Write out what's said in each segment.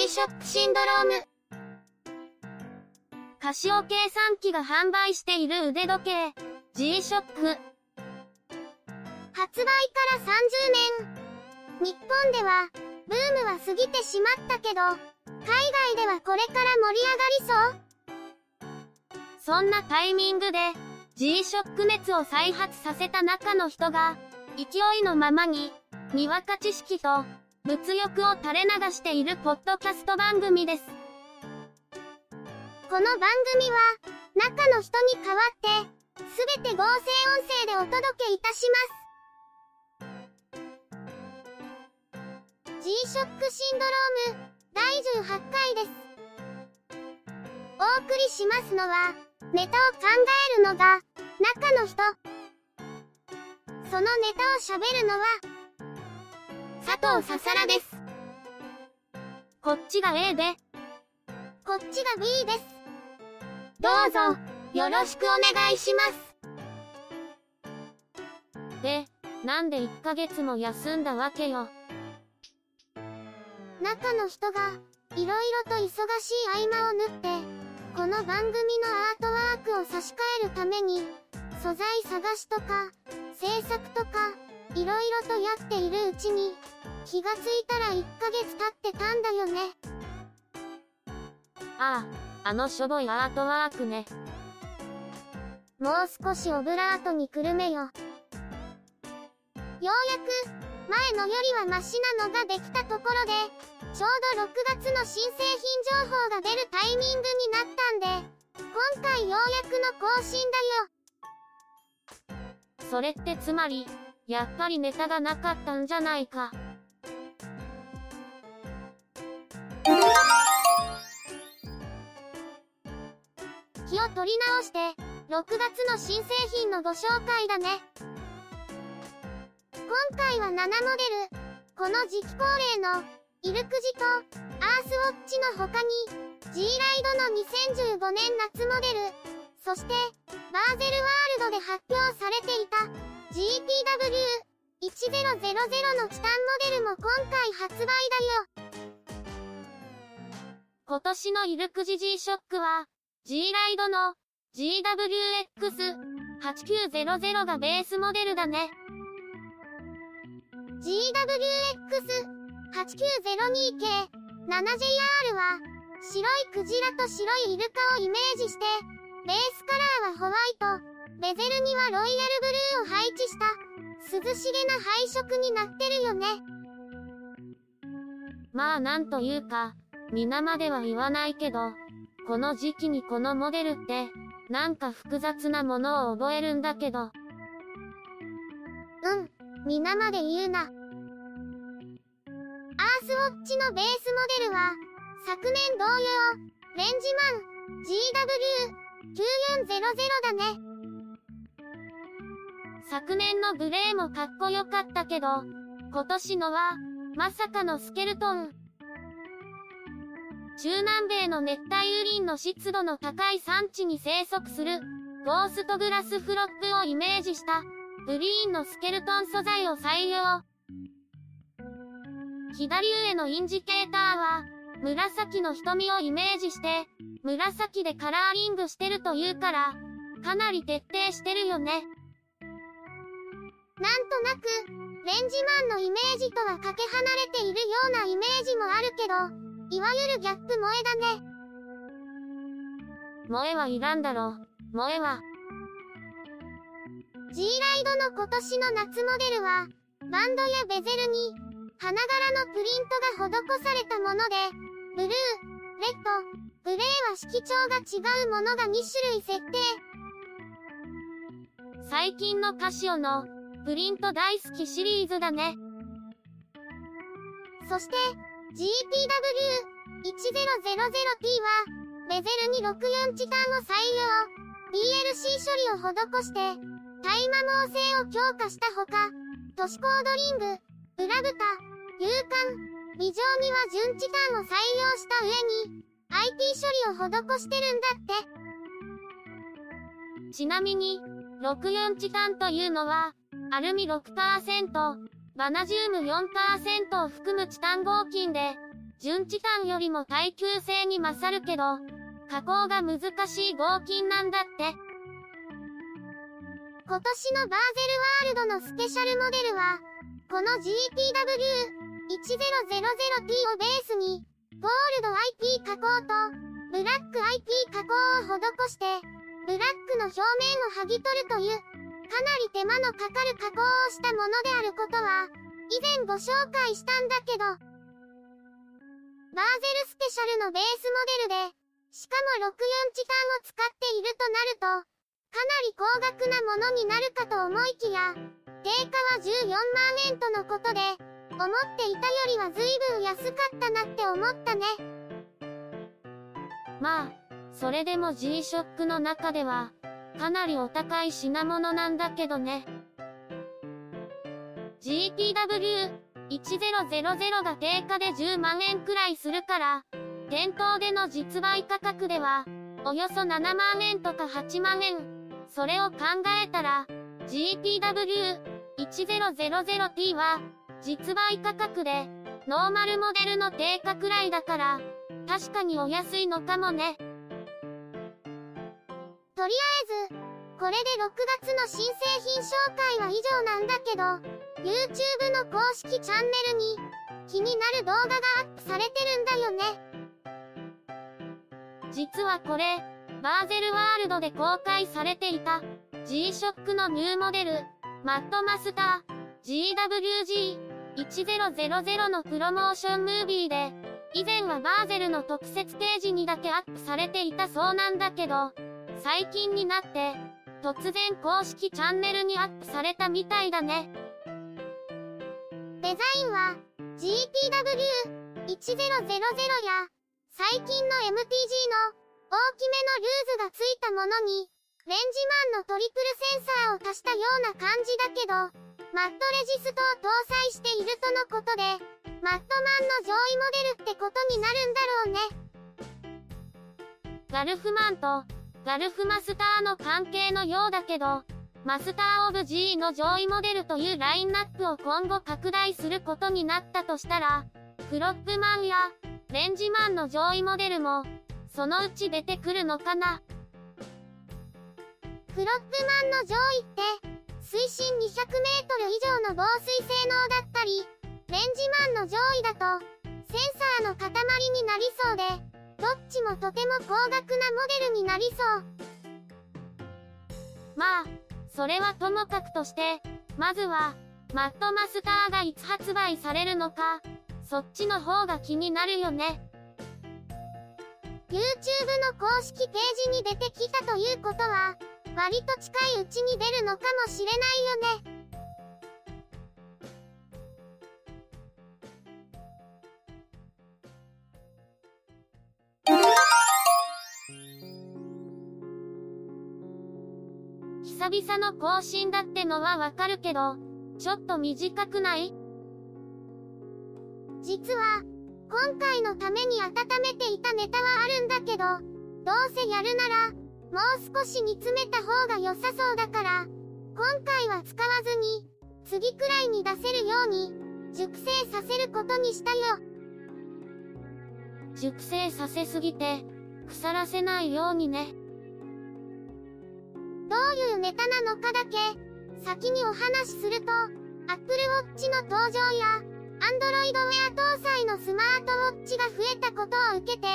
G-SHOCK シンドローム。カシオ計算機が販売している腕時計、G-SHOCK。発売から30年。日本では、ブームは過ぎてしまったけど、海外ではこれから盛り上がりそうそんなタイミングで、G-SHOCK 熱を再発させた中の人が、勢いのままに、にわか知識と、物欲を垂れ流しているポッドキャスト番組です。この番組は、中の人に代わって、すべて合成音声でお届けいたします。G-SHOCK シンドローム、第18回です。お送りしますのは、ネタを考えるのが、中の人。そのネタを喋るのは、藤ささらです。こっちが A で、こっちが B です。どうぞ、よろしくお願いします。で、なんで1ヶ月も休んだわけよ。中の人が、いろいろと忙しい合間を縫って、この番組のアートワークを差し替えるために、素材探しとか、制作とか、いろいろとやっているうちに、気がついたら1ヶ月経ってたんだよね。ああ、あのしょぼいアートワークね。もう少しオブラートにくるめよ。ようやく、前のよりはマシなのができたところで、ちょうど6月の新製品情報が出るタイミングになったんで、今回ようやくの更新だよ。それってつまり、やっぱりネタがなかったんじゃないか。気を取り直して、6月の新製品のご紹介だね。今回は7モデル。この時期恒例の、イルクジと、アースウォッチの他に、G ライドの2015年夏モデル、そして、バーゼルワールドで発表されていた、GPW1000 のチタンモデルも今回発売だよ。今年のイルクジ G-SHOCK は、G ライドの GWX8900 がベースモデルだね。GWX8902 系 7JR は白いクジラと白いイルカをイメージしてベースカラーはホワイトベゼルにはロイヤルブルーを配置した涼しげな配色になってるよねまあなんというか、皆までは言わないけど、この時期にこのモデルって、なんか複雑なものを覚えるんだけど、うん皆まで言うな。アースウォッチのベースモデルは昨年同様レンジマン GW9400 だね。昨年のグレーもかっこよかったけど、今年のは、まさかのスケルトン。中南米の熱帯雨林の湿度の高い産地に生息する、ゴーストグラスフロッグをイメージした、グリーンのスケルトン素材を採用。左上のインジケーターは、紫の瞳をイメージして、紫でカラーリングしてるというから、かなり徹底してるよね。なんとなく、レンジマンのイメージとはかけ離れているようなイメージもあるけど、いわゆるギャップ萌えだね。萌えはいらんだろう。萌えは、G ライドの今年の夏モデルは、バンドやベゼルに、花柄のプリントが施されたもので、ブルー、レッド、グレーは色調が違うものが2種類設定。最近のカシオの、プリント大好きシリーズだね。そして、GPW1000T は、ベゼルに64チタンを採用。PLC 処理を施して、タイマモ性を強化したほか、都市コードリング、裏蓋、勇敢、微上には純チタンを採用した上に、IT 処理を施してるんだって。ちなみに、64チタンというのは、アルミ6%、バナジウム4%を含むチタン合金で、純チタンよりも耐久性に勝るけど、加工が難しい合金なんだって。今年のバーゼルワールドのスペシャルモデルは、この GTW1000T をベースに、ゴールド IP 加工と、ブラック IP 加工を施して、ブラックの表面を剥ぎ取るという、かなり手間のかかる加工をしたものであることは、以前ご紹介したんだけど、バーゼルスペシャルのベースモデルで、しかも64チタンを使っているとなると、かなり高額なものになるかと思いきや、定価は14万円とのことで、思っていたよりは随分安かったなって思ったね。まあ、それでも G-SHOCK の中では、かなりお高い品物なんだけどね。GTW1000 が定価で10万円くらいするから、店頭での実売価格では、およそ7万円とか8万円。それを考えたら、GTW1000T は、実売価格で、ノーマルモデルの定価くらいだから、確かにお安いのかもね。とりあえず、これで6月の新製品紹介は以上なんだけど、YouTube の公式チャンネルに、気になる動画がアップされてるんだよね。実はこれ、バーゼルワールドで公開されていた、G-SHOCK のニューモデル、マッドマスター、GWG1000 のプロモーションムービーで、以前はバーゼルの特設ページにだけアップされていたそうなんだけど、最近になって、突然公式チャンネルにアップされたみたいだね。デザインは、GTW1000 や、最近の MTG の大きめのルーズがついたものに、レンジマンのトリプルセンサーを足したような感じだけど、マットレジストを搭載しているとのことで、マットマンの上位モデルってことになるんだろうね。ガルフマンと、ガルフマスターの関係のようだけど、マスターオブ G の上位モデルというラインナップを今後拡大することになったとしたら、フロップマンや、レンジマンの上位モデルも、そのうち出てくるのかな？フロップマンの上位って、水深200メートル以上の防水性能だったり、レンジマンの上位だと、センサーの塊になりそうで、どっちもとても高額なモデルになりそう。まあ、それはともかくとして、まずは、マットマスターがいつ発売されるのか、そっちの方が気になるよね。YouTube の公式ページに出てきたということは、割と近いうちに出るのかもしれないよね。久々の更新だってのはわかるけど、ちょっと短くない？実は、今回のために温めていたネタはあるんだけど、どうせやるなら、もう少し煮詰めた方が良さそうだから、今回は使わずに、次くらいに出せるように、熟成させることにしたよ。熟成させすぎて、腐らせないようにね。どういうネタなのかだけ、先にお話しすると、Apple Watch の登場や、Android Wear 搭載のスマートウォッチが増えたことを受けて、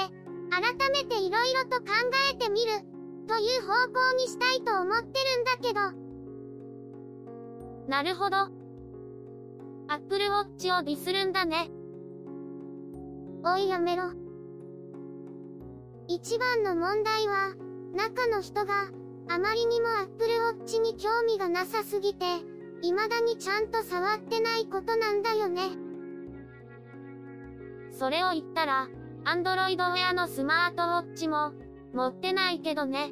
改めて色々と考えてみる。という方向にしたいと思ってるんだけど。なるほど。アップルウォッチをディスるんだね。おいやめろ。一番の問題は、中の人が、あまりにもアップルウォッチに興味がなさすぎて、未だにちゃんと触ってないことなんだよね。それを言ったら、アンドロイドウェアのスマートウォッチも、持ってないけどね。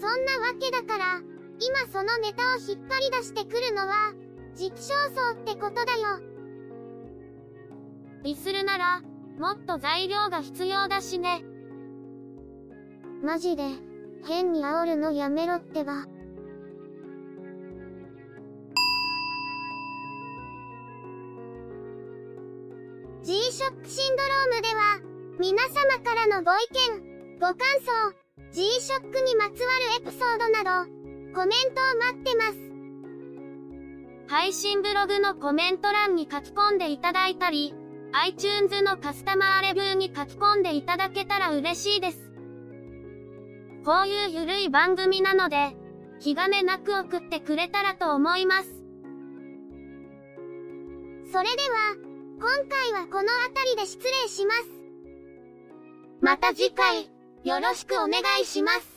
そんなわけだから、今そのネタを引っ張り出してくるのは、時期尚早ってことだよ。ディスるなら、もっと材料が必要だしね。マジで、変に煽るのやめろってば。G-SHOCK シンドロームでは、皆様からのご意見、ご感想、G-SHOCK にまつわるエピソードなど、コメントを待ってます。配信ブログのコメント欄に書き込んでいただいたり、iTunes のカスタマーレビューに書き込んでいただけたら嬉しいです。こういうゆるい番組なので、気兼ねなく送ってくれたらと思います。それでは、今回はこの辺りで失礼します。また次回、よろしくお願いします。